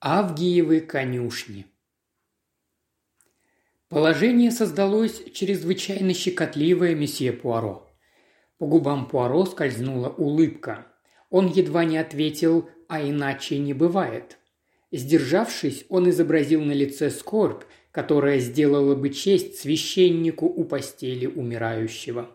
Авгиевы конюшни. Положение создалось чрезвычайно щекотливое месье Пуаро. По губам Пуаро скользнула улыбка. Он едва не ответил «а иначе не бывает». Сдержавшись, он изобразил на лице скорбь, которая сделала бы честь священнику у постели умирающего.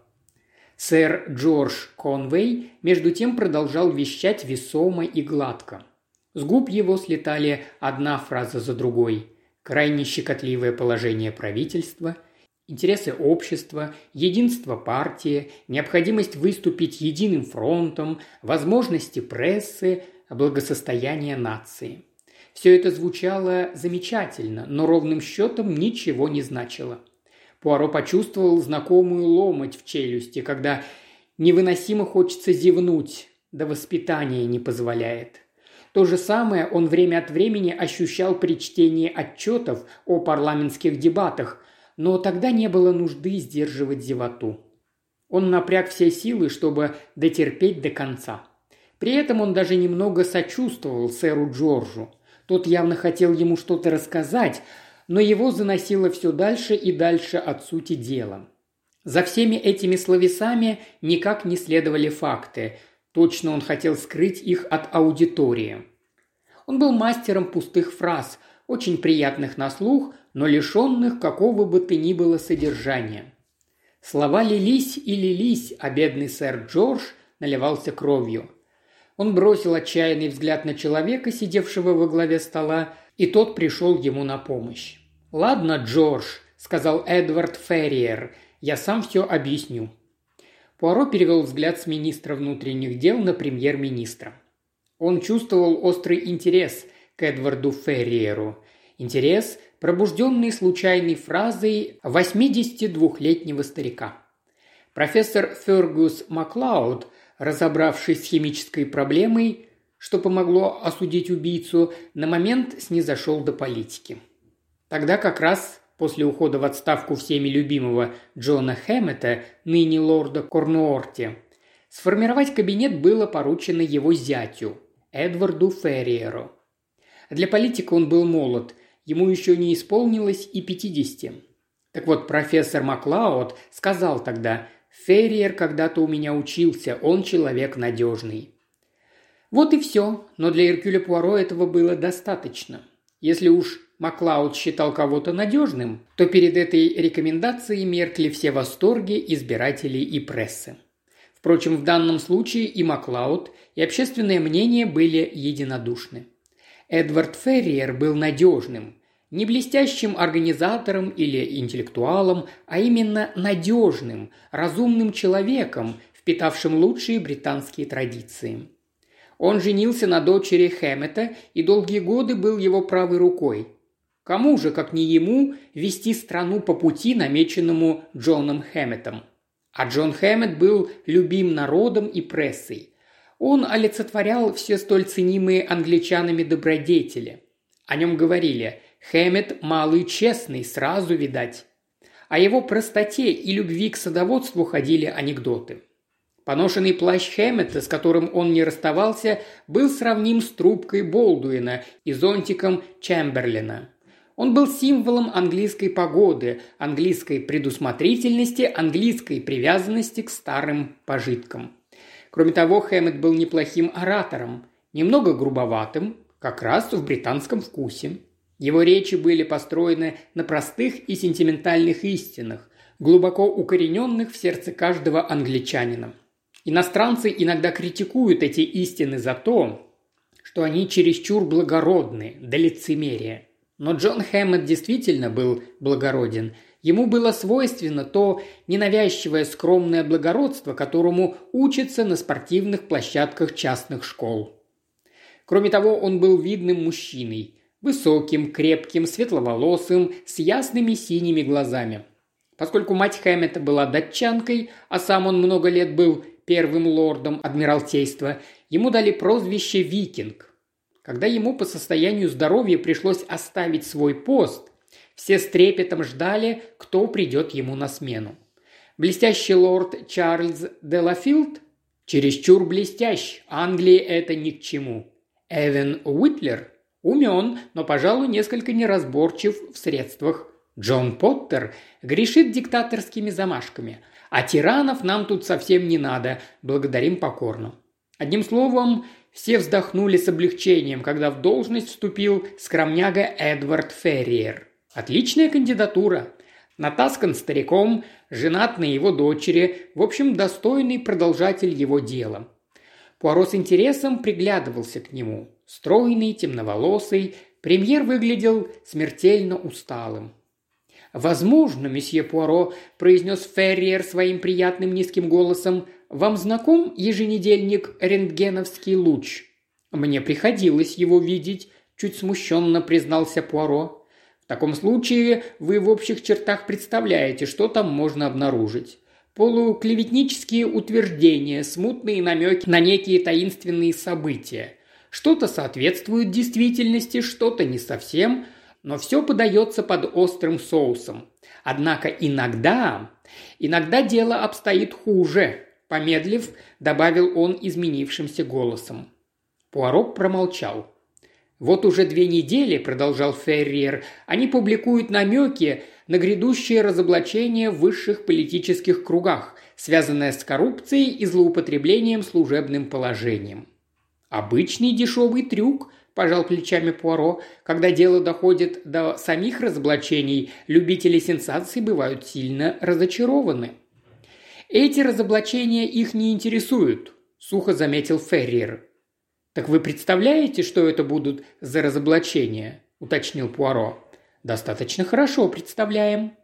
Сэр Джордж Конвей между тем продолжал вещать весомо и гладко. С губ его слетали одна фраза за другой. Крайне щекотливое положение правительства, интересы общества, единство партии, необходимость выступить единым фронтом, возможности прессы, благосостояние нации – все это звучало замечательно, но ровным счетом ничего не значило. Пуаро почувствовал знакомую ломоть в челюсти, когда невыносимо хочется зевнуть, да воспитание не позволяет. То же самое он время от времени ощущал при чтении отчетов о парламентских дебатах, но тогда не было нужды сдерживать зевоту. Он напряг все силы, чтобы дотерпеть до конца. При этом он даже немного сочувствовал сэру Джорджу – тот явно хотел ему что-то рассказать, но его заносило все дальше и дальше от сути дела. За всеми этими словесами никак не следовали факты. Точно он хотел скрыть их от аудитории. Он был мастером пустых фраз, очень приятных на слух, но лишенных какого бы то ни было содержания. Слова лились и лились, а бедный сэр Джордж наливался кровью – он бросил отчаянный взгляд на человека, сидевшего во главе стола, и тот пришел ему на помощь. «Ладно, Джордж», – сказал Эдвард Ферриер, – «я сам все объясню». Пуаро перевел взгляд с министра внутренних дел на премьер-министра. Он чувствовал острый интерес к Эдварду Ферриеру. Интерес, пробужденный случайной фразой 82-летнего старика. Профессор Фергус Маклауд разобравшись с химической проблемой, что помогло осудить убийцу, на момент снизошел до политики. Тогда как раз после ухода в отставку всеми любимого Джона Хэммета, ныне лорда Корнуорте, сформировать кабинет было поручено его зятю, Эдварду Ферриеру. Для политика он был молод, ему еще не исполнилось и 50. Так вот, профессор Маклауд сказал тогда, Ферриер когда-то у меня учился, он человек надежный. Вот и все, но для Иркюля Пуаро этого было достаточно. Если уж Маклауд считал кого-то надежным, то перед этой рекомендацией меркли все восторги избирателей и прессы. Впрочем, в данном случае и Маклауд, и общественное мнение были единодушны. Эдвард Ферриер был надежным, не блестящим организатором или интеллектуалом, а именно надежным, разумным человеком, впитавшим лучшие британские традиции. Он женился на дочери Хэммета и долгие годы был его правой рукой. Кому же, как не ему, вести страну по пути, намеченному Джоном Хэмметом? А Джон Хэммет был любим народом и прессой. Он олицетворял все столь ценимые англичанами добродетели. О нем говорили Хэммет малый честный, сразу видать. О его простоте и любви к садоводству ходили анекдоты. Поношенный плащ Хэммета, с которым он не расставался, был сравним с трубкой Болдуина и зонтиком Чемберлина. Он был символом английской погоды, английской предусмотрительности, английской привязанности к старым пожиткам. Кроме того, Хэммет был неплохим оратором, немного грубоватым, как раз в британском вкусе. Его речи были построены на простых и сентиментальных истинах, глубоко укорененных в сердце каждого англичанина. Иностранцы иногда критикуют эти истины за то, что они чересчур благородны до лицемерия. Но Джон Хэммет действительно был благороден. Ему было свойственно то ненавязчивое скромное благородство, которому учатся на спортивных площадках частных школ. Кроме того, он был видным мужчиной – Высоким, крепким, светловолосым, с ясными синими глазами. Поскольку мать Хэммета была датчанкой, а сам он много лет был первым лордом Адмиралтейства, ему дали прозвище «Викинг». Когда ему по состоянию здоровья пришлось оставить свой пост, все с трепетом ждали, кто придет ему на смену. Блестящий лорд Чарльз де Лафилд? Чересчур блестящ, Англии это ни к чему. Эвен Уитлер? Умен, но, пожалуй, несколько неразборчив в средствах. Джон Поттер грешит диктаторскими замашками, а тиранов нам тут совсем не надо, благодарим покорно. Одним словом, все вздохнули с облегчением, когда в должность вступил скромняга Эдвард Ферриер. Отличная кандидатура. Натаскан стариком, женат на его дочери, в общем, достойный продолжатель его дела. Пуаро с интересом приглядывался к нему. Стройный, темноволосый, премьер выглядел смертельно усталым. «Возможно, месье Пуаро», – произнес Ферриер своим приятным низким голосом, – «вам знаком еженедельник «Рентгеновский луч»?» «Мне приходилось его видеть», – чуть смущенно признался Пуаро. «В таком случае вы в общих чертах представляете, что там можно обнаружить полуклеветнические утверждения, смутные намеки на некие таинственные события. Что-то соответствует действительности, что-то не совсем, но все подается под острым соусом. Однако иногда, иногда дело обстоит хуже, помедлив, добавил он изменившимся голосом. Пуарок промолчал. «Вот уже две недели», – продолжал Ферриер, – «они публикуют намеки на грядущее разоблачение в высших политических кругах, связанное с коррупцией и злоупотреблением служебным положением. Обычный дешевый трюк, пожал плечами Пуаро, когда дело доходит до самих разоблачений, любители сенсаций бывают сильно разочарованы. Эти разоблачения их не интересуют, сухо заметил Ферриер. «Так вы представляете, что это будут за разоблачения?» – уточнил Пуаро. Достаточно хорошо представляем».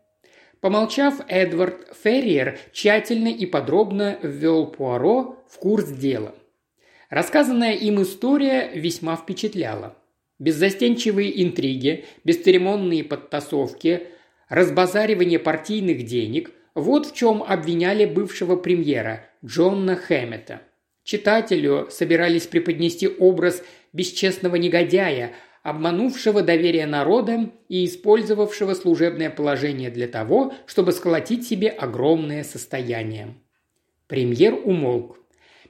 Помолчав, Эдвард Ферриер тщательно и подробно ввел Пуаро в курс дела. Рассказанная им история весьма впечатляла. Беззастенчивые интриги, бесцеремонные подтасовки, разбазаривание партийных денег – вот в чем обвиняли бывшего премьера Джона Хэммета. Читателю собирались преподнести образ бесчестного негодяя, обманувшего доверие народа и использовавшего служебное положение для того, чтобы сколотить себе огромное состояние. Премьер умолк.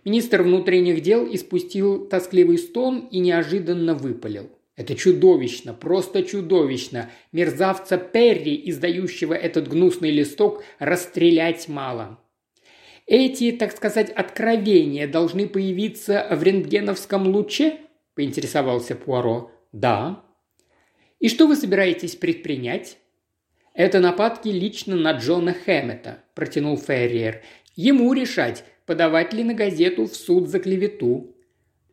Министр внутренних дел испустил тоскливый стон и неожиданно выпалил. Это чудовищно, просто чудовищно. Мерзавца Перри, издающего этот гнусный листок, расстрелять мало. Эти, так сказать, откровения должны появиться в рентгеновском луче? поинтересовался Пуаро. «Да». «И что вы собираетесь предпринять?» «Это нападки лично на Джона Хэммета», – протянул Ферриер. «Ему решать, подавать ли на газету в суд за клевету».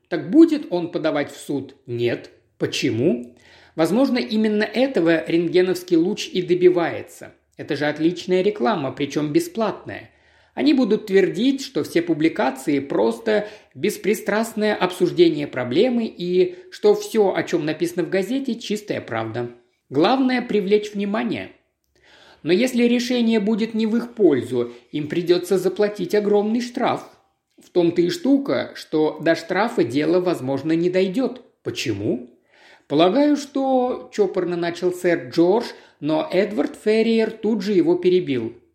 «Так будет он подавать в суд?» «Нет». «Почему?» «Возможно, именно этого рентгеновский луч и добивается. Это же отличная реклама, причем бесплатная. Они будут твердить, что все публикации – просто беспристрастное обсуждение проблемы и что все, о чем написано в газете, чистая правда. Главное – привлечь внимание. Но если решение будет не в их пользу, им придется заплатить огромный штраф. В том-то и штука, что до штрафа дело, возможно, не дойдет. Почему? Полагаю, что чопорно начал сэр Джордж, но Эдвард Ферриер тут же его перебил –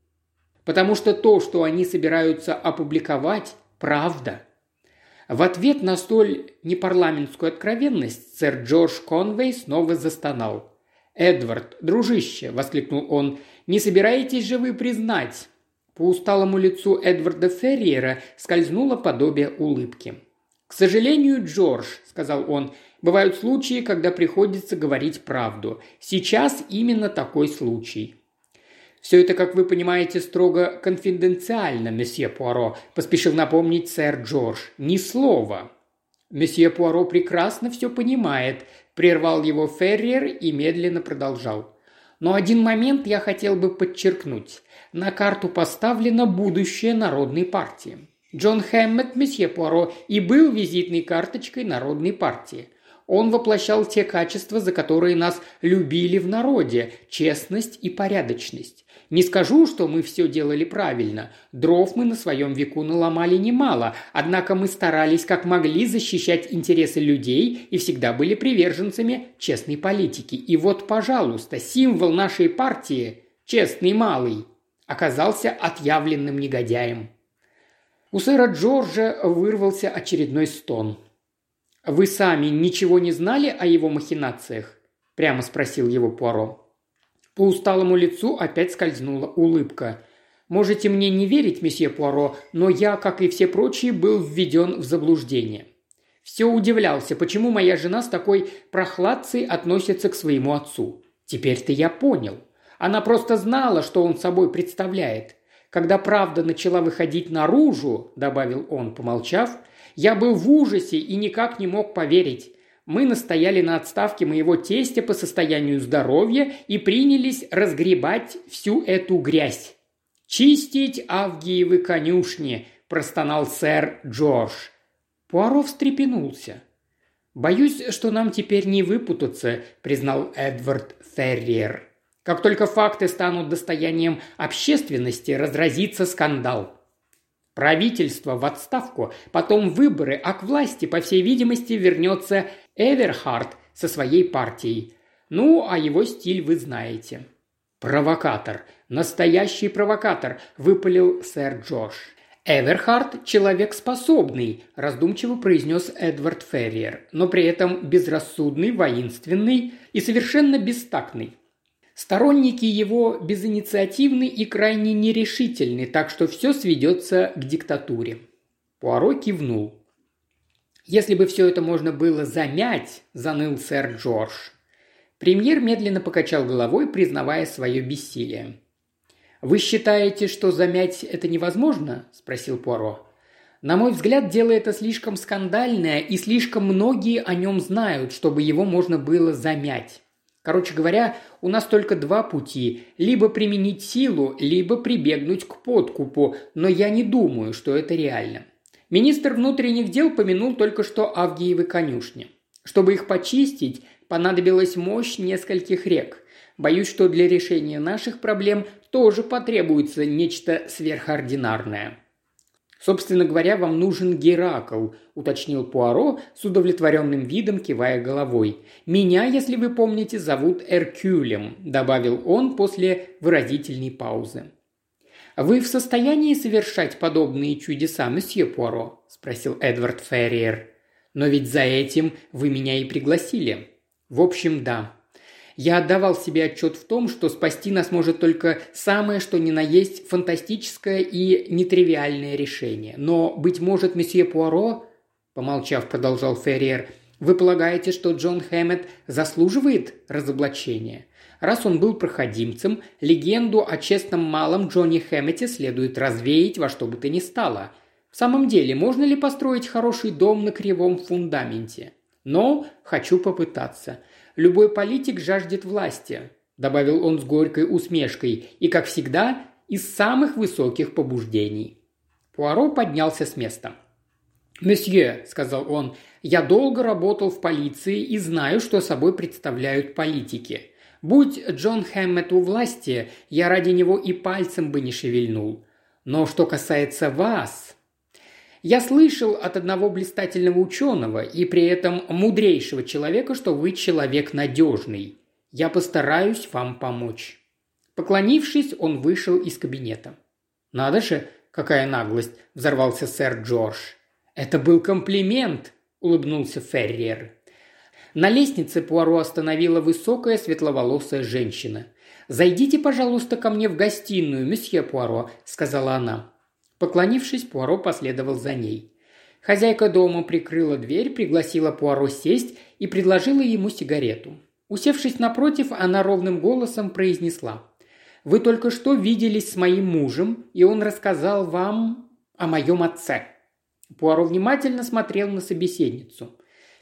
Потому что то, что они собираются опубликовать, правда. В ответ на столь непарламентскую откровенность сэр Джордж Конвей снова застонал. «Эдвард, дружище!» – воскликнул он. «Не собираетесь же вы признать?» По усталому лицу Эдварда Ферриера скользнуло подобие улыбки. «К сожалению, Джордж», – сказал он, – «бывают случаи, когда приходится говорить правду. Сейчас именно такой случай. «Все это, как вы понимаете, строго конфиденциально, месье Пуаро», – поспешил напомнить сэр Джордж. «Ни слова». «Месье Пуаро прекрасно все понимает», – прервал его Ферриер и медленно продолжал. «Но один момент я хотел бы подчеркнуть. На карту поставлено будущее Народной партии. Джон Хэммет, месье Пуаро, и был визитной карточкой Народной партии. Он воплощал те качества, за которые нас любили в народе – честность и порядочность. Не скажу, что мы все делали правильно. Дров мы на своем веку наломали немало, однако мы старались как могли защищать интересы людей и всегда были приверженцами честной политики. И вот, пожалуйста, символ нашей партии – честный малый – оказался отъявленным негодяем. У сэра Джорджа вырвался очередной стон. «Вы сами ничего не знали о его махинациях?» – прямо спросил его Пуаро. По усталому лицу опять скользнула улыбка. «Можете мне не верить, месье Пуаро, но я, как и все прочие, был введен в заблуждение. Все удивлялся, почему моя жена с такой прохладцей относится к своему отцу. Теперь-то я понял. Она просто знала, что он собой представляет. Когда правда начала выходить наружу, добавил он, помолчав, я был в ужасе и никак не мог поверить. Мы настояли на отставке моего тестя по состоянию здоровья и принялись разгребать всю эту грязь. «Чистить Авгиевы конюшни», – простонал сэр Джордж. Пуаро встрепенулся. «Боюсь, что нам теперь не выпутаться», – признал Эдвард Ферриер. «Как только факты станут достоянием общественности, разразится скандал». Правительство в отставку, потом выборы, а к власти, по всей видимости, вернется Эверхард со своей партией. Ну, а его стиль вы знаете. «Провокатор! Настоящий провокатор!» – выпалил сэр Джош. «Эверхард – человек способный», – раздумчиво произнес Эдвард Ферриер, но при этом безрассудный, воинственный и совершенно бестактный. Сторонники его безинициативны и крайне нерешительны, так что все сведется к диктатуре. Пуаро кивнул. «Если бы все это можно было замять», – заныл сэр Джордж. Премьер медленно покачал головой, признавая свое бессилие. «Вы считаете, что замять это невозможно?» – спросил Пуаро. «На мой взгляд, дело это слишком скандальное, и слишком многие о нем знают, чтобы его можно было замять. Короче говоря, у нас только два пути – либо применить силу, либо прибегнуть к подкупу, но я не думаю, что это реально. Министр внутренних дел помянул только что Авгиевы конюшни. Чтобы их почистить, понадобилась мощь нескольких рек. Боюсь, что для решения наших проблем тоже потребуется нечто сверхординарное. «Собственно говоря, вам нужен Геракл», – уточнил Пуаро с удовлетворенным видом, кивая головой. «Меня, если вы помните, зовут Эркюлем», – добавил он после выразительной паузы. «Вы в состоянии совершать подобные чудеса, месье Пуаро?» – спросил Эдвард Ферриер. «Но ведь за этим вы меня и пригласили». «В общем, да», я отдавал себе отчет в том, что спасти нас может только самое, что ни на есть, фантастическое и нетривиальное решение. Но, быть может, месье Пуаро, помолчав, продолжал Ферриер, вы полагаете, что Джон Хэммет заслуживает разоблачения? Раз он был проходимцем, легенду о честном малом Джонни Хэммете следует развеять во что бы то ни стало. В самом деле, можно ли построить хороший дом на кривом фундаменте? Но хочу попытаться – Любой политик жаждет власти», – добавил он с горькой усмешкой, и, как всегда, из самых высоких побуждений. Пуаро поднялся с места. «Месье», – сказал он, – «я долго работал в полиции и знаю, что собой представляют политики. Будь Джон Хэммет у власти, я ради него и пальцем бы не шевельнул. Но что касается вас, я слышал от одного блистательного ученого и при этом мудрейшего человека, что вы человек надежный. Я постараюсь вам помочь». Поклонившись, он вышел из кабинета. «Надо же, какая наглость!» – взорвался сэр Джордж. «Это был комплимент!» – улыбнулся Ферриер. На лестнице Пуаро остановила высокая светловолосая женщина. «Зайдите, пожалуйста, ко мне в гостиную, месье Пуаро», – сказала она. Поклонившись, Пуаро последовал за ней. Хозяйка дома прикрыла дверь, пригласила Пуаро сесть и предложила ему сигарету. Усевшись напротив, она ровным голосом произнесла. «Вы только что виделись с моим мужем, и он рассказал вам о моем отце». Пуаро внимательно смотрел на собеседницу.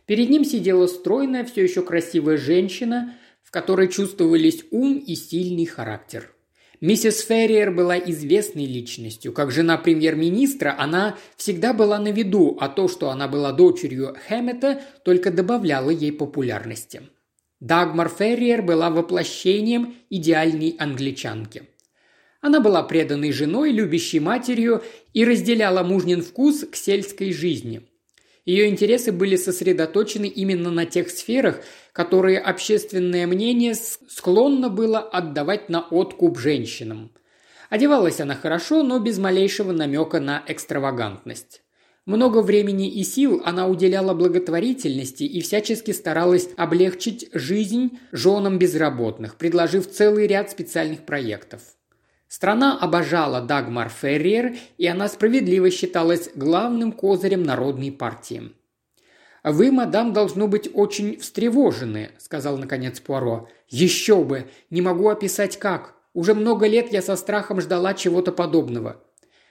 Перед ним сидела стройная, все еще красивая женщина, в которой чувствовались ум и сильный характер. Миссис Ферриер была известной личностью. Как жена премьер-министра она всегда была на виду, а то, что она была дочерью Хэммета, только добавляло ей популярности. Дагмар Ферриер была воплощением идеальной англичанки. Она была преданной женой, любящей матерью и разделяла мужнин вкус к сельской жизни. Ее интересы были сосредоточены именно на тех сферах, которые общественное мнение склонно было отдавать на откуп женщинам. Одевалась она хорошо, но без малейшего намека на экстравагантность. Много времени и сил она уделяла благотворительности и всячески старалась облегчить жизнь женам безработных, предложив целый ряд специальных проектов. Страна обожала Дагмар Ферриер, и она справедливо считалась главным козырем народной партии. «Вы, мадам, должно быть очень встревожены», – сказал наконец Пуаро. «Еще бы! Не могу описать как. Уже много лет я со страхом ждала чего-то подобного».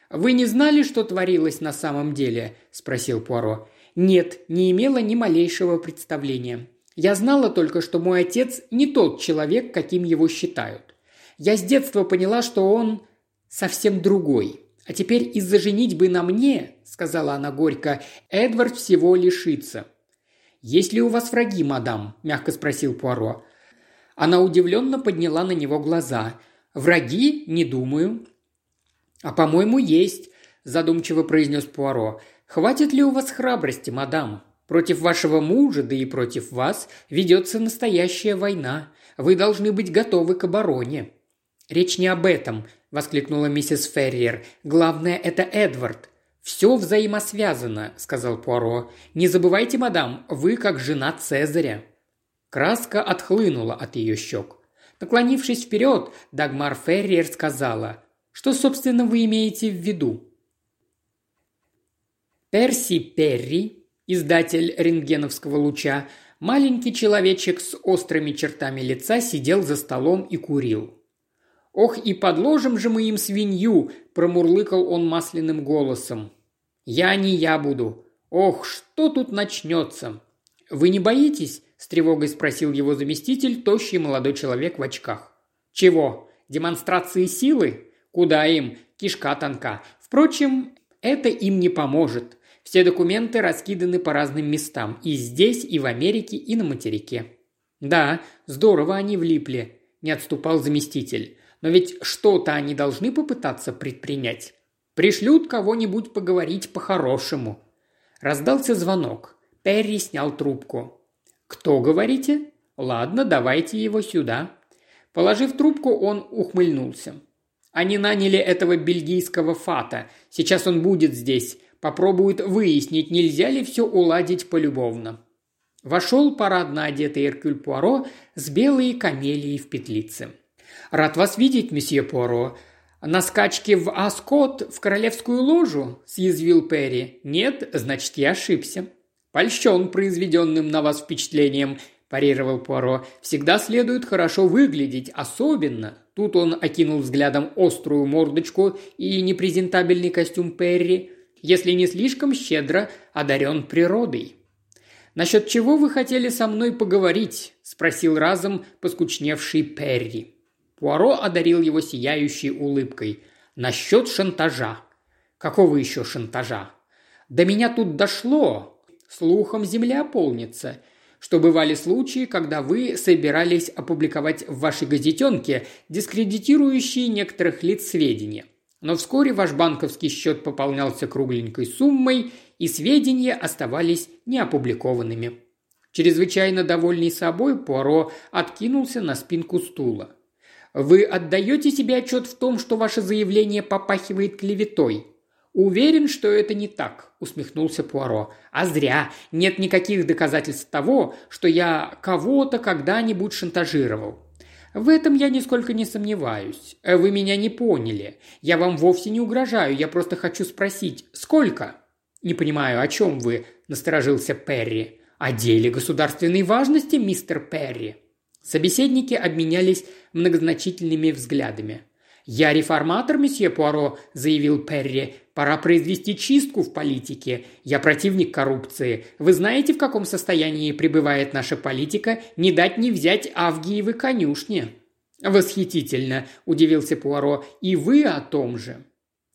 «Вы не знали, что творилось на самом деле?» – спросил Пуаро. «Нет, не имела ни малейшего представления. Я знала только, что мой отец не тот человек, каким его считают. Я с детства поняла, что он совсем другой. А теперь из-за женитьбы на мне, сказала она горько, Эдвард всего лишится. «Есть ли у вас враги, мадам?» – мягко спросил Пуаро. Она удивленно подняла на него глаза. «Враги? Не думаю». «А, по-моему, есть», – задумчиво произнес Пуаро. «Хватит ли у вас храбрости, мадам? Против вашего мужа, да и против вас, ведется настоящая война. Вы должны быть готовы к обороне». «Речь не об этом», – воскликнула миссис Ферриер. «Главное – это Эдвард». «Все взаимосвязано», – сказал Пуаро. «Не забывайте, мадам, вы как жена Цезаря». Краска отхлынула от ее щек. Наклонившись вперед, Дагмар Ферриер сказала, «Что, собственно, вы имеете в виду?» Перси Перри, издатель рентгеновского луча, маленький человечек с острыми чертами лица сидел за столом и курил. «Ох, и подложим же мы им свинью!» – промурлыкал он масляным голосом. «Я не я буду. Ох, что тут начнется!» «Вы не боитесь?» – с тревогой спросил его заместитель, тощий молодой человек в очках. «Чего? Демонстрации силы? Куда им? Кишка тонка. Впрочем, это им не поможет. Все документы раскиданы по разным местам. И здесь, и в Америке, и на материке». «Да, здорово они влипли», – не отступал заместитель. Но ведь что-то они должны попытаться предпринять. Пришлют кого-нибудь поговорить по-хорошему. Раздался звонок. Перри снял трубку. «Кто, говорите? Ладно, давайте его сюда». Положив трубку, он ухмыльнулся. «Они наняли этого бельгийского фата. Сейчас он будет здесь. Попробует выяснить, нельзя ли все уладить полюбовно». Вошел парадно одетый Эркюль Пуаро с белой камелией в петлице. «Рад вас видеть, месье Поро. На скачке в Аскот в королевскую ложу?» – съязвил Перри. «Нет, значит, я ошибся». «Польщен произведенным на вас впечатлением», – парировал Пуаро. «Всегда следует хорошо выглядеть, особенно». Тут он окинул взглядом острую мордочку и непрезентабельный костюм Перри, если не слишком щедро одарен природой. «Насчет чего вы хотели со мной поговорить?» – спросил разом поскучневший Перри. Пуаро одарил его сияющей улыбкой. «Насчет шантажа». «Какого еще шантажа?» «До меня тут дошло. Слухом земля полнится что бывали случаи, когда вы собирались опубликовать в вашей газетенке дискредитирующие некоторых лиц сведения. Но вскоре ваш банковский счет пополнялся кругленькой суммой, и сведения оставались неопубликованными. Чрезвычайно довольный собой, Пуаро откинулся на спинку стула. Вы отдаете себе отчет в том, что ваше заявление попахивает клеветой?» «Уверен, что это не так», – усмехнулся Пуаро. «А зря. Нет никаких доказательств того, что я кого-то когда-нибудь шантажировал. В этом я нисколько не сомневаюсь. Вы меня не поняли. Я вам вовсе не угрожаю, я просто хочу спросить, сколько?» «Не понимаю, о чем вы?» – насторожился Перри. «О деле государственной важности, мистер Перри». Собеседники обменялись многозначительными взглядами. «Я реформатор, месье Пуаро», – заявил Перри. «Пора произвести чистку в политике. Я противник коррупции. Вы знаете, в каком состоянии пребывает наша политика? Не дать не взять Авгиевы конюшни». «Восхитительно», – удивился Пуаро. «И вы о том же».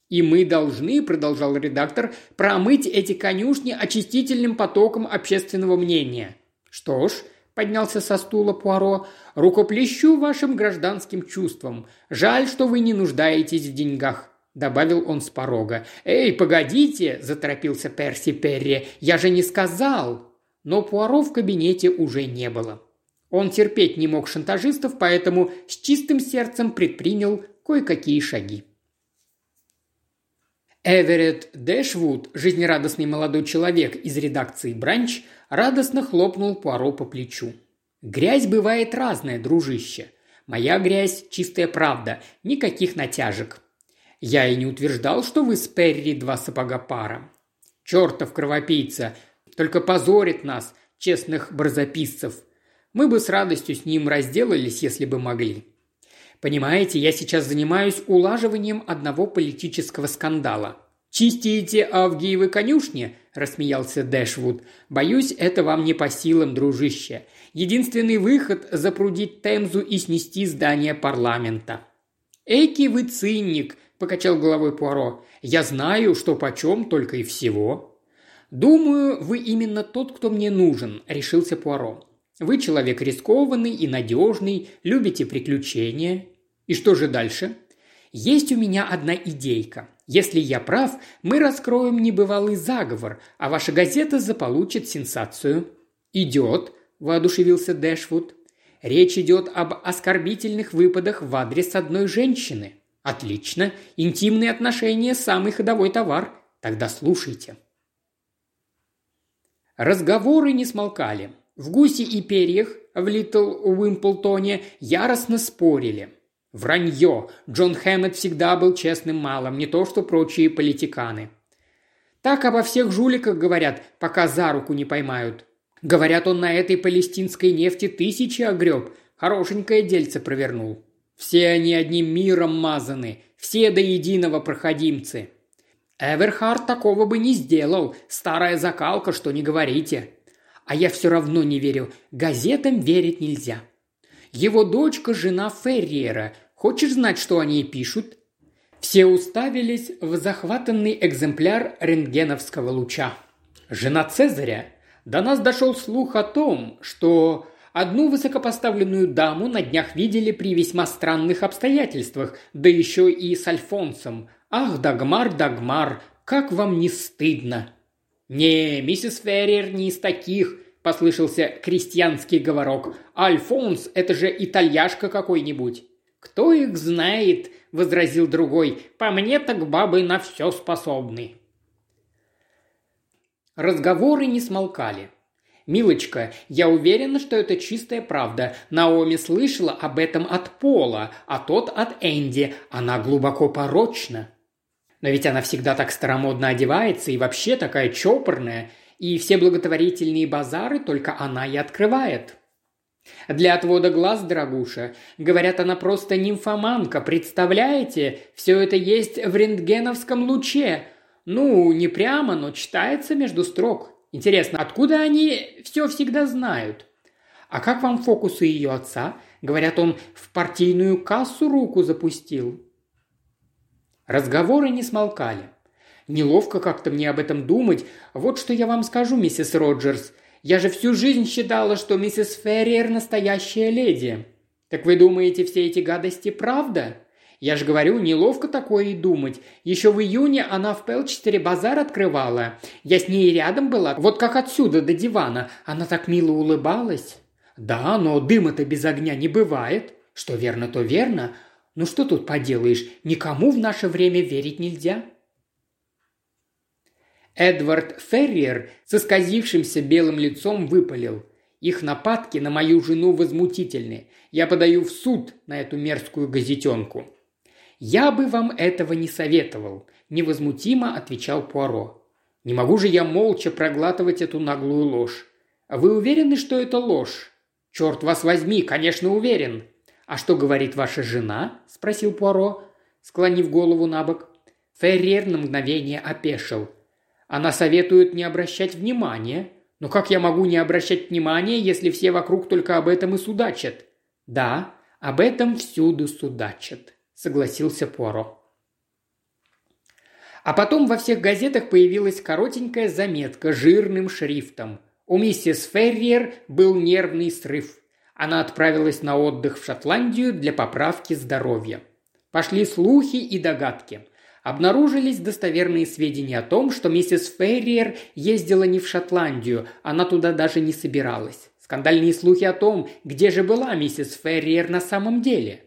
«И мы должны», – продолжал редактор, – «промыть эти конюшни очистительным потоком общественного мнения». «Что ж, – поднялся со стула Пуаро. «Рукоплещу вашим гражданским чувствам. Жаль, что вы не нуждаетесь в деньгах», – добавил он с порога. «Эй, погодите!» – заторопился Перси Перри. «Я же не сказал!» Но Пуаро в кабинете уже не было. Он терпеть не мог шантажистов, поэтому с чистым сердцем предпринял кое-какие шаги. Эверетт Дэшвуд, жизнерадостный молодой человек из редакции «Бранч», радостно хлопнул Пуаро по плечу. «Грязь бывает разная, дружище. Моя грязь – чистая правда, никаких натяжек. Я и не утверждал, что вы с Перри два сапога пара. Чертов кровопийца, только позорит нас, честных барзаписцев. Мы бы с радостью с ним разделались, если бы могли. Понимаете, я сейчас занимаюсь улаживанием одного политического скандала. «Чистите Авгиевы конюшни?» – рассмеялся Дэшвуд. «Боюсь, это вам не по силам, дружище. Единственный выход – запрудить Темзу и снести здание парламента». «Эки вы циник!» – покачал головой Пуаро. «Я знаю, что почем, только и всего». «Думаю, вы именно тот, кто мне нужен», – решился Пуаро. «Вы человек рискованный и надежный, любите приключения. И что же дальше? Есть у меня одна идейка. Если я прав, мы раскроем небывалый заговор, а ваша газета заполучит сенсацию. Идет, воодушевился Дэшвуд. Речь идет об оскорбительных выпадах в адрес одной женщины. Отлично. Интимные отношения – самый ходовой товар. Тогда слушайте. Разговоры не смолкали. В гусе и перьях в Литл Уимплтоне яростно спорили – Вранье. Джон Хэммет всегда был честным малым, не то что прочие политиканы. Так обо всех жуликах говорят, пока за руку не поймают. Говорят, он на этой палестинской нефти тысячи огреб. Хорошенькое дельце провернул. Все они одним миром мазаны, все до единого проходимцы. Эверхард такого бы не сделал, старая закалка, что не говорите. А я все равно не верю, газетам верить нельзя. Его дочка – жена Ферриера, Хочешь знать, что они пишут?» Все уставились в захватанный экземпляр рентгеновского луча. «Жена Цезаря. До нас дошел слух о том, что одну высокопоставленную даму на днях видели при весьма странных обстоятельствах, да еще и с Альфонсом. Ах, Дагмар, Дагмар, как вам не стыдно!» «Не, миссис Феррер не из таких», – послышался крестьянский говорок. «Альфонс – это же итальяшка какой-нибудь». «Кто их знает?» – возразил другой. «По мне так бабы на все способны». Разговоры не смолкали. «Милочка, я уверена, что это чистая правда. Наоми слышала об этом от Пола, а тот от Энди. Она глубоко порочна». «Но ведь она всегда так старомодно одевается и вообще такая чопорная, и все благотворительные базары только она и открывает», для отвода глаз, дорогуша. Говорят, она просто нимфоманка, представляете? Все это есть в рентгеновском луче. Ну, не прямо, но читается между строк. Интересно, откуда они все всегда знают? А как вам фокусы ее отца? Говорят, он в партийную кассу руку запустил. Разговоры не смолкали. Неловко как-то мне об этом думать. Вот что я вам скажу, миссис Роджерс. Я же всю жизнь считала, что миссис Ферриер настоящая леди. Так вы думаете, все эти гадости правда? Я же говорю, неловко такое и думать. Еще в июне она в Пелчестере базар открывала. Я с ней рядом была, вот как отсюда до дивана. Она так мило улыбалась. Да, но дыма-то без огня не бывает. Что верно, то верно. Ну что тут поделаешь, никому в наше время верить нельзя. Эдвард Ферриер с исказившимся белым лицом выпалил. Их нападки на мою жену возмутительны. Я подаю в суд на эту мерзкую газетенку». «Я бы вам этого не советовал», – невозмутимо отвечал Пуаро. «Не могу же я молча проглатывать эту наглую ложь. Вы уверены, что это ложь?» «Черт вас возьми, конечно, уверен». «А что говорит ваша жена?» – спросил Пуаро, склонив голову на бок. Ферриер на мгновение опешил – она советует не обращать внимания. Но как я могу не обращать внимания, если все вокруг только об этом и судачат? Да, об этом всюду судачат, согласился Пуаро. А потом во всех газетах появилась коротенькая заметка жирным шрифтом. У миссис Ферриер был нервный срыв. Она отправилась на отдых в Шотландию для поправки здоровья. Пошли слухи и догадки обнаружились достоверные сведения о том, что миссис Ферриер ездила не в Шотландию, она туда даже не собиралась. Скандальные слухи о том, где же была миссис Ферриер на самом деле.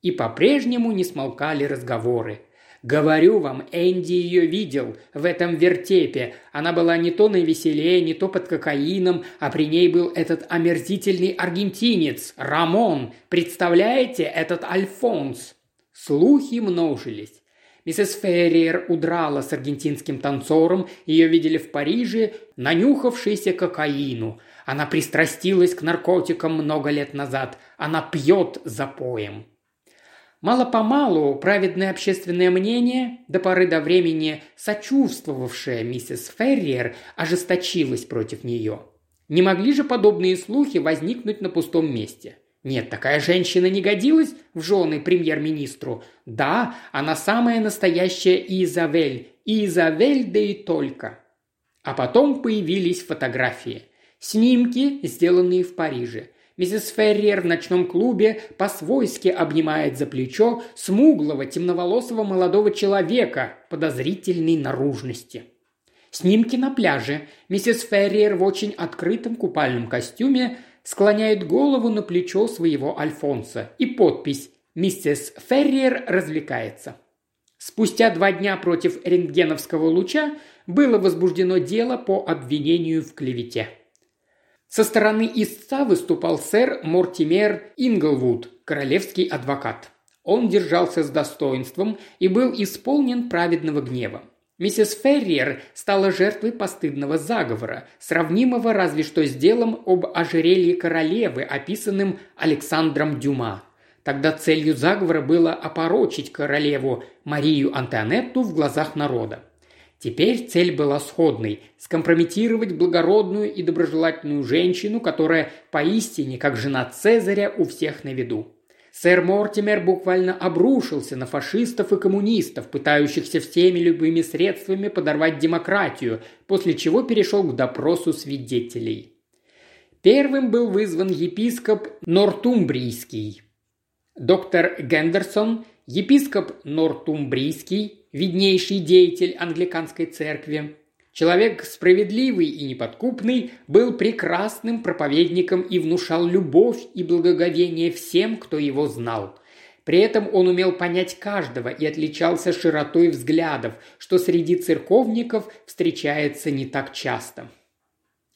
И по-прежнему не смолкали разговоры. Говорю вам, Энди ее видел в этом вертепе. Она была не то на веселее, не то под кокаином, а при ней был этот омерзительный аргентинец, Рамон. Представляете, этот Альфонс? Слухи множились. Миссис Ферриер удрала с аргентинским танцором, ее видели в Париже, нанюхавшейся кокаину. Она пристрастилась к наркотикам много лет назад. Она пьет за поем. Мало-помалу праведное общественное мнение, до поры до времени сочувствовавшее миссис Ферриер, ожесточилось против нее. Не могли же подобные слухи возникнуть на пустом месте. Нет, такая женщина не годилась в жены премьер-министру. Да, она самая настоящая Изавель. Изавель, да и только. А потом появились фотографии. Снимки, сделанные в Париже. Миссис Ферриер в ночном клубе по-свойски обнимает за плечо смуглого, темноволосого молодого человека подозрительной наружности. Снимки на пляже. Миссис Ферриер в очень открытом купальном костюме склоняет голову на плечо своего Альфонса. И подпись «Миссис Ферриер развлекается». Спустя два дня против рентгеновского луча было возбуждено дело по обвинению в клевете. Со стороны истца выступал сэр Мортимер Инглвуд, королевский адвокат. Он держался с достоинством и был исполнен праведного гнева. Миссис Ферриер стала жертвой постыдного заговора, сравнимого разве что с делом об ожерелье королевы, описанным Александром Дюма. Тогда целью заговора было опорочить королеву Марию Антуанетту в глазах народа. Теперь цель была сходной – скомпрометировать благородную и доброжелательную женщину, которая поистине, как жена Цезаря, у всех на виду. Сэр Мортимер буквально обрушился на фашистов и коммунистов, пытающихся всеми любыми средствами подорвать демократию, после чего перешел к допросу свидетелей. Первым был вызван епископ Нортумбрийский. Доктор Гендерсон, епископ Нортумбрийский, виднейший деятель англиканской церкви. Человек справедливый и неподкупный был прекрасным проповедником и внушал любовь и благоговение всем, кто его знал. При этом он умел понять каждого и отличался широтой взглядов, что среди церковников встречается не так часто.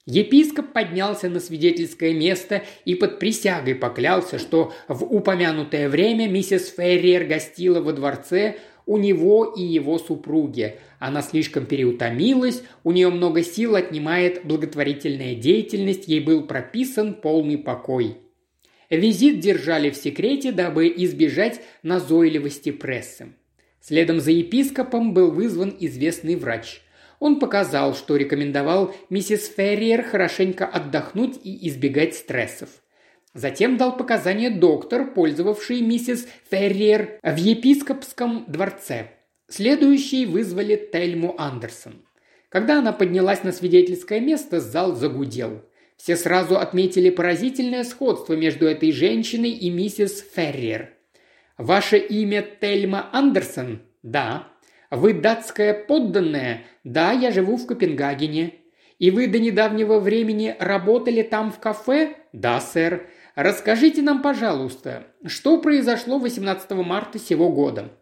Епископ поднялся на свидетельское место и под присягой поклялся, что в упомянутое время миссис Ферриер гостила во дворце у него и его супруги. Она слишком переутомилась, у нее много сил отнимает благотворительная деятельность, ей был прописан полный покой. Визит держали в секрете, дабы избежать назойливости прессы. Следом за епископом был вызван известный врач. Он показал, что рекомендовал миссис Ферриер хорошенько отдохнуть и избегать стрессов. Затем дал показания доктор, пользовавший миссис Ферриер в епископском дворце. Следующие вызвали Тельму Андерсон. Когда она поднялась на свидетельское место, зал загудел. Все сразу отметили поразительное сходство между этой женщиной и миссис Ферриер. «Ваше имя Тельма Андерсон?» «Да». «Вы датская подданная?» «Да, я живу в Копенгагене». «И вы до недавнего времени работали там в кафе?» «Да, сэр». Расскажите нам, пожалуйста, что произошло 18 марта сего года?»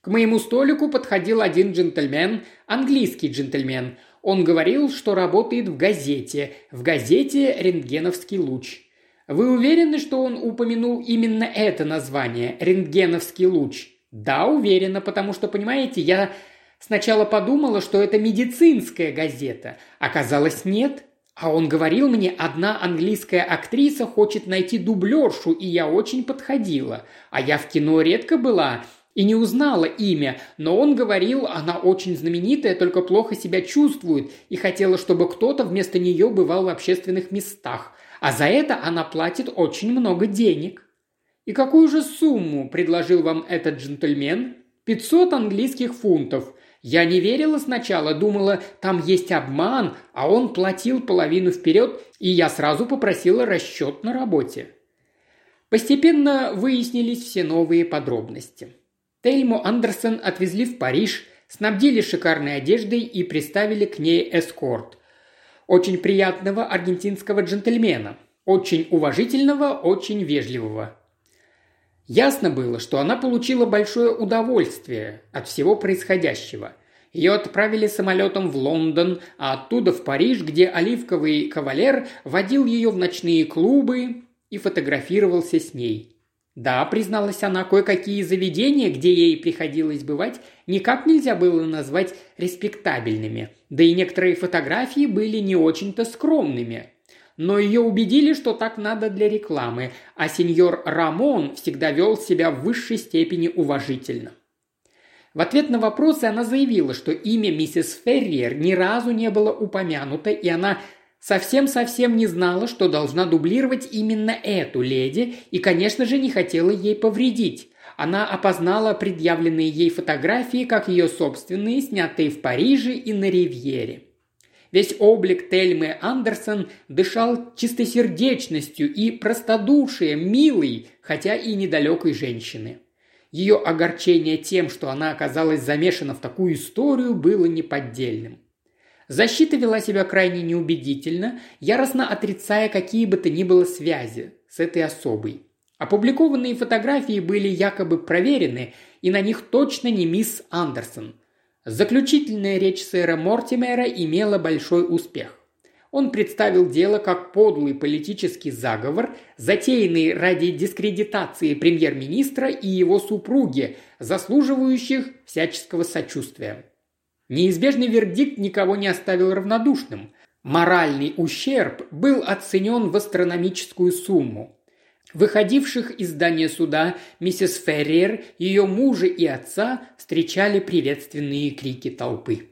К моему столику подходил один джентльмен, английский джентльмен. Он говорил, что работает в газете, в газете «Рентгеновский луч». Вы уверены, что он упомянул именно это название «Рентгеновский луч»? Да, уверена, потому что, понимаете, я сначала подумала, что это медицинская газета. Оказалось, нет. А он говорил мне, одна английская актриса хочет найти дублершу, и я очень подходила. А я в кино редко была и не узнала имя, но он говорил, она очень знаменитая, только плохо себя чувствует, и хотела, чтобы кто-то вместо нее бывал в общественных местах. А за это она платит очень много денег. И какую же сумму предложил вам этот джентльмен? 500 английских фунтов. Я не верила сначала, думала, там есть обман, а он платил половину вперед, и я сразу попросила расчет на работе. Постепенно выяснились все новые подробности. Тельму Андерсон отвезли в Париж, снабдили шикарной одеждой и приставили к ней эскорт. Очень приятного аргентинского джентльмена. Очень уважительного, очень вежливого. Ясно было, что она получила большое удовольствие от всего происходящего. Ее отправили самолетом в Лондон, а оттуда в Париж, где оливковый кавалер водил ее в ночные клубы и фотографировался с ней. Да, призналась она, кое-какие заведения, где ей приходилось бывать, никак нельзя было назвать респектабельными, да и некоторые фотографии были не очень-то скромными. Но ее убедили, что так надо для рекламы, а сеньор Рамон всегда вел себя в высшей степени уважительно. В ответ на вопросы она заявила, что имя миссис Ферриер ни разу не было упомянуто, и она Совсем-совсем не знала, что должна дублировать именно эту леди и, конечно же, не хотела ей повредить. Она опознала предъявленные ей фотографии как ее собственные, снятые в Париже и на Ривьере. Весь облик Тельмы Андерсон дышал чистосердечностью и простодушием милой, хотя и недалекой женщины. Ее огорчение тем, что она оказалась замешана в такую историю, было неподдельным. Защита вела себя крайне неубедительно, яростно отрицая какие бы то ни было связи с этой особой. Опубликованные фотографии были якобы проверены, и на них точно не мисс Андерсон. Заключительная речь сэра Мортимера имела большой успех. Он представил дело как подлый политический заговор, затеянный ради дискредитации премьер-министра и его супруги, заслуживающих всяческого сочувствия. Неизбежный вердикт никого не оставил равнодушным. Моральный ущерб был оценен в астрономическую сумму. Выходивших из здания суда миссис Ферриер, ее мужа и отца встречали приветственные крики толпы.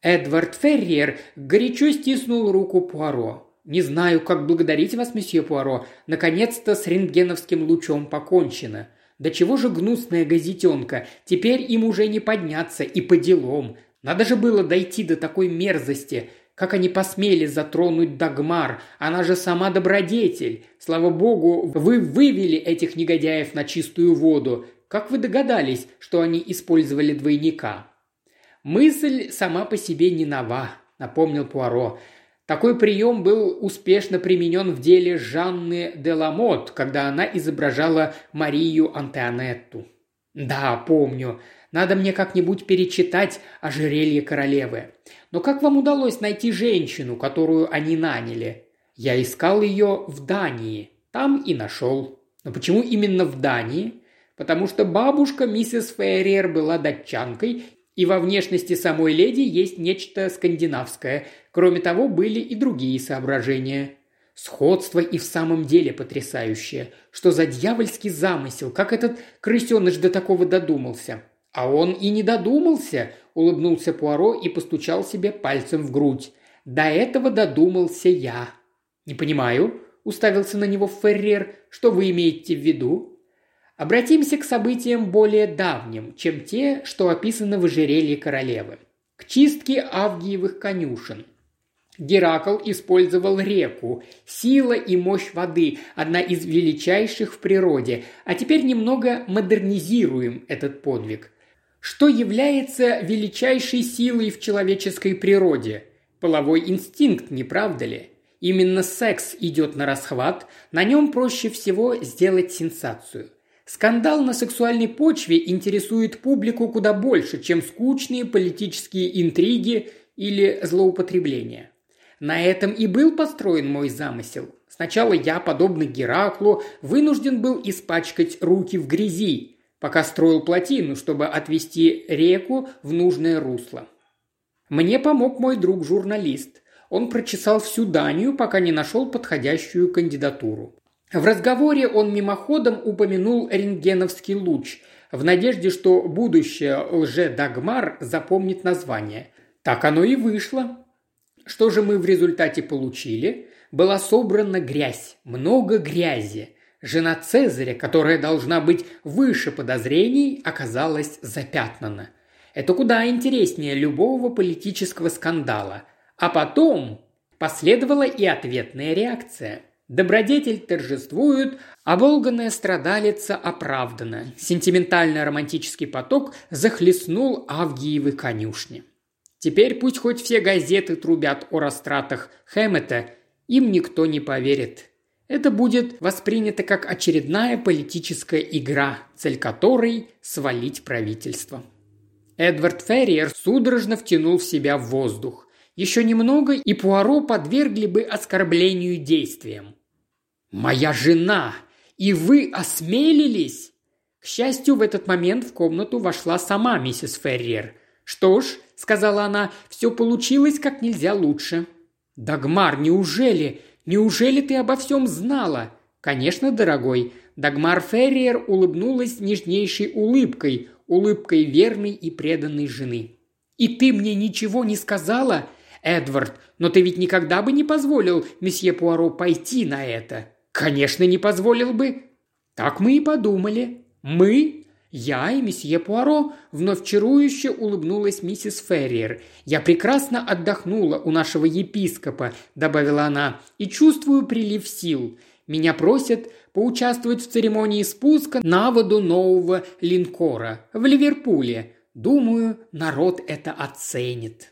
Эдвард Ферриер горячо стиснул руку Пуаро. «Не знаю, как благодарить вас, месье Пуаро. Наконец-то с рентгеновским лучом покончено. Да чего же гнусная газетенка, теперь им уже не подняться и по делам. Надо же было дойти до такой мерзости, как они посмели затронуть Дагмар, она же сама добродетель. Слава богу, вы вывели этих негодяев на чистую воду. Как вы догадались, что они использовали двойника?» «Мысль сама по себе не нова», — напомнил Пуаро. Такой прием был успешно применен в деле Жанны де Ламот, когда она изображала Марию Антуанетту. «Да, помню. Надо мне как-нибудь перечитать ожерелье королевы. Но как вам удалось найти женщину, которую они наняли? Я искал ее в Дании. Там и нашел. Но почему именно в Дании? Потому что бабушка миссис Фейрер была датчанкой и во внешности самой леди есть нечто скандинавское. Кроме того, были и другие соображения. Сходство и в самом деле потрясающее. Что за дьявольский замысел? Как этот крысеныш до такого додумался? А он и не додумался, улыбнулся Пуаро и постучал себе пальцем в грудь. До этого додумался я. Не понимаю, уставился на него Феррер. Что вы имеете в виду? Обратимся к событиям более давним, чем те, что описаны в ожерелье королевы. К чистке Авгиевых конюшен. Геракл использовал реку, сила и мощь воды – одна из величайших в природе, а теперь немного модернизируем этот подвиг. Что является величайшей силой в человеческой природе? Половой инстинкт, не правда ли? Именно секс идет на расхват, на нем проще всего сделать сенсацию – Скандал на сексуальной почве интересует публику куда больше, чем скучные политические интриги или злоупотребления. На этом и был построен мой замысел. Сначала я, подобно Гераклу, вынужден был испачкать руки в грязи, пока строил плотину, чтобы отвести реку в нужное русло. Мне помог мой друг-журналист. Он прочесал всю Данию, пока не нашел подходящую кандидатуру. В разговоре он мимоходом упомянул рентгеновский луч, в надежде, что будущее лже-дагмар запомнит название. Так оно и вышло. Что же мы в результате получили? Была собрана грязь, много грязи. Жена Цезаря, которая должна быть выше подозрений, оказалась запятнана. Это куда интереснее любого политического скандала. А потом последовала и ответная реакция – Добродетель торжествует, а волганная страдалица оправдана. Сентиментально-романтический поток захлестнул Авгиевы конюшни. Теперь пусть хоть все газеты трубят о растратах Хэммета, им никто не поверит. Это будет воспринято как очередная политическая игра, цель которой – свалить правительство. Эдвард Ферриер судорожно втянул в себя воздух. Еще немного, и Пуаро подвергли бы оскорблению действиям. «Моя жена! И вы осмелились?» К счастью, в этот момент в комнату вошла сама миссис Ферриер. «Что ж», — сказала она, — «все получилось как нельзя лучше». «Дагмар, неужели? Неужели ты обо всем знала?» «Конечно, дорогой». Дагмар Ферриер улыбнулась нежнейшей улыбкой, улыбкой верной и преданной жены. «И ты мне ничего не сказала?» «Эдвард, но ты ведь никогда бы не позволил месье Пуаро пойти на это?» «Конечно, не позволил бы». «Так мы и подумали. Мы «Я и месье Пуаро», – вновь чарующе улыбнулась миссис Ферриер. «Я прекрасно отдохнула у нашего епископа», – добавила она, – «и чувствую прилив сил. Меня просят поучаствовать в церемонии спуска на воду нового линкора в Ливерпуле. Думаю, народ это оценит».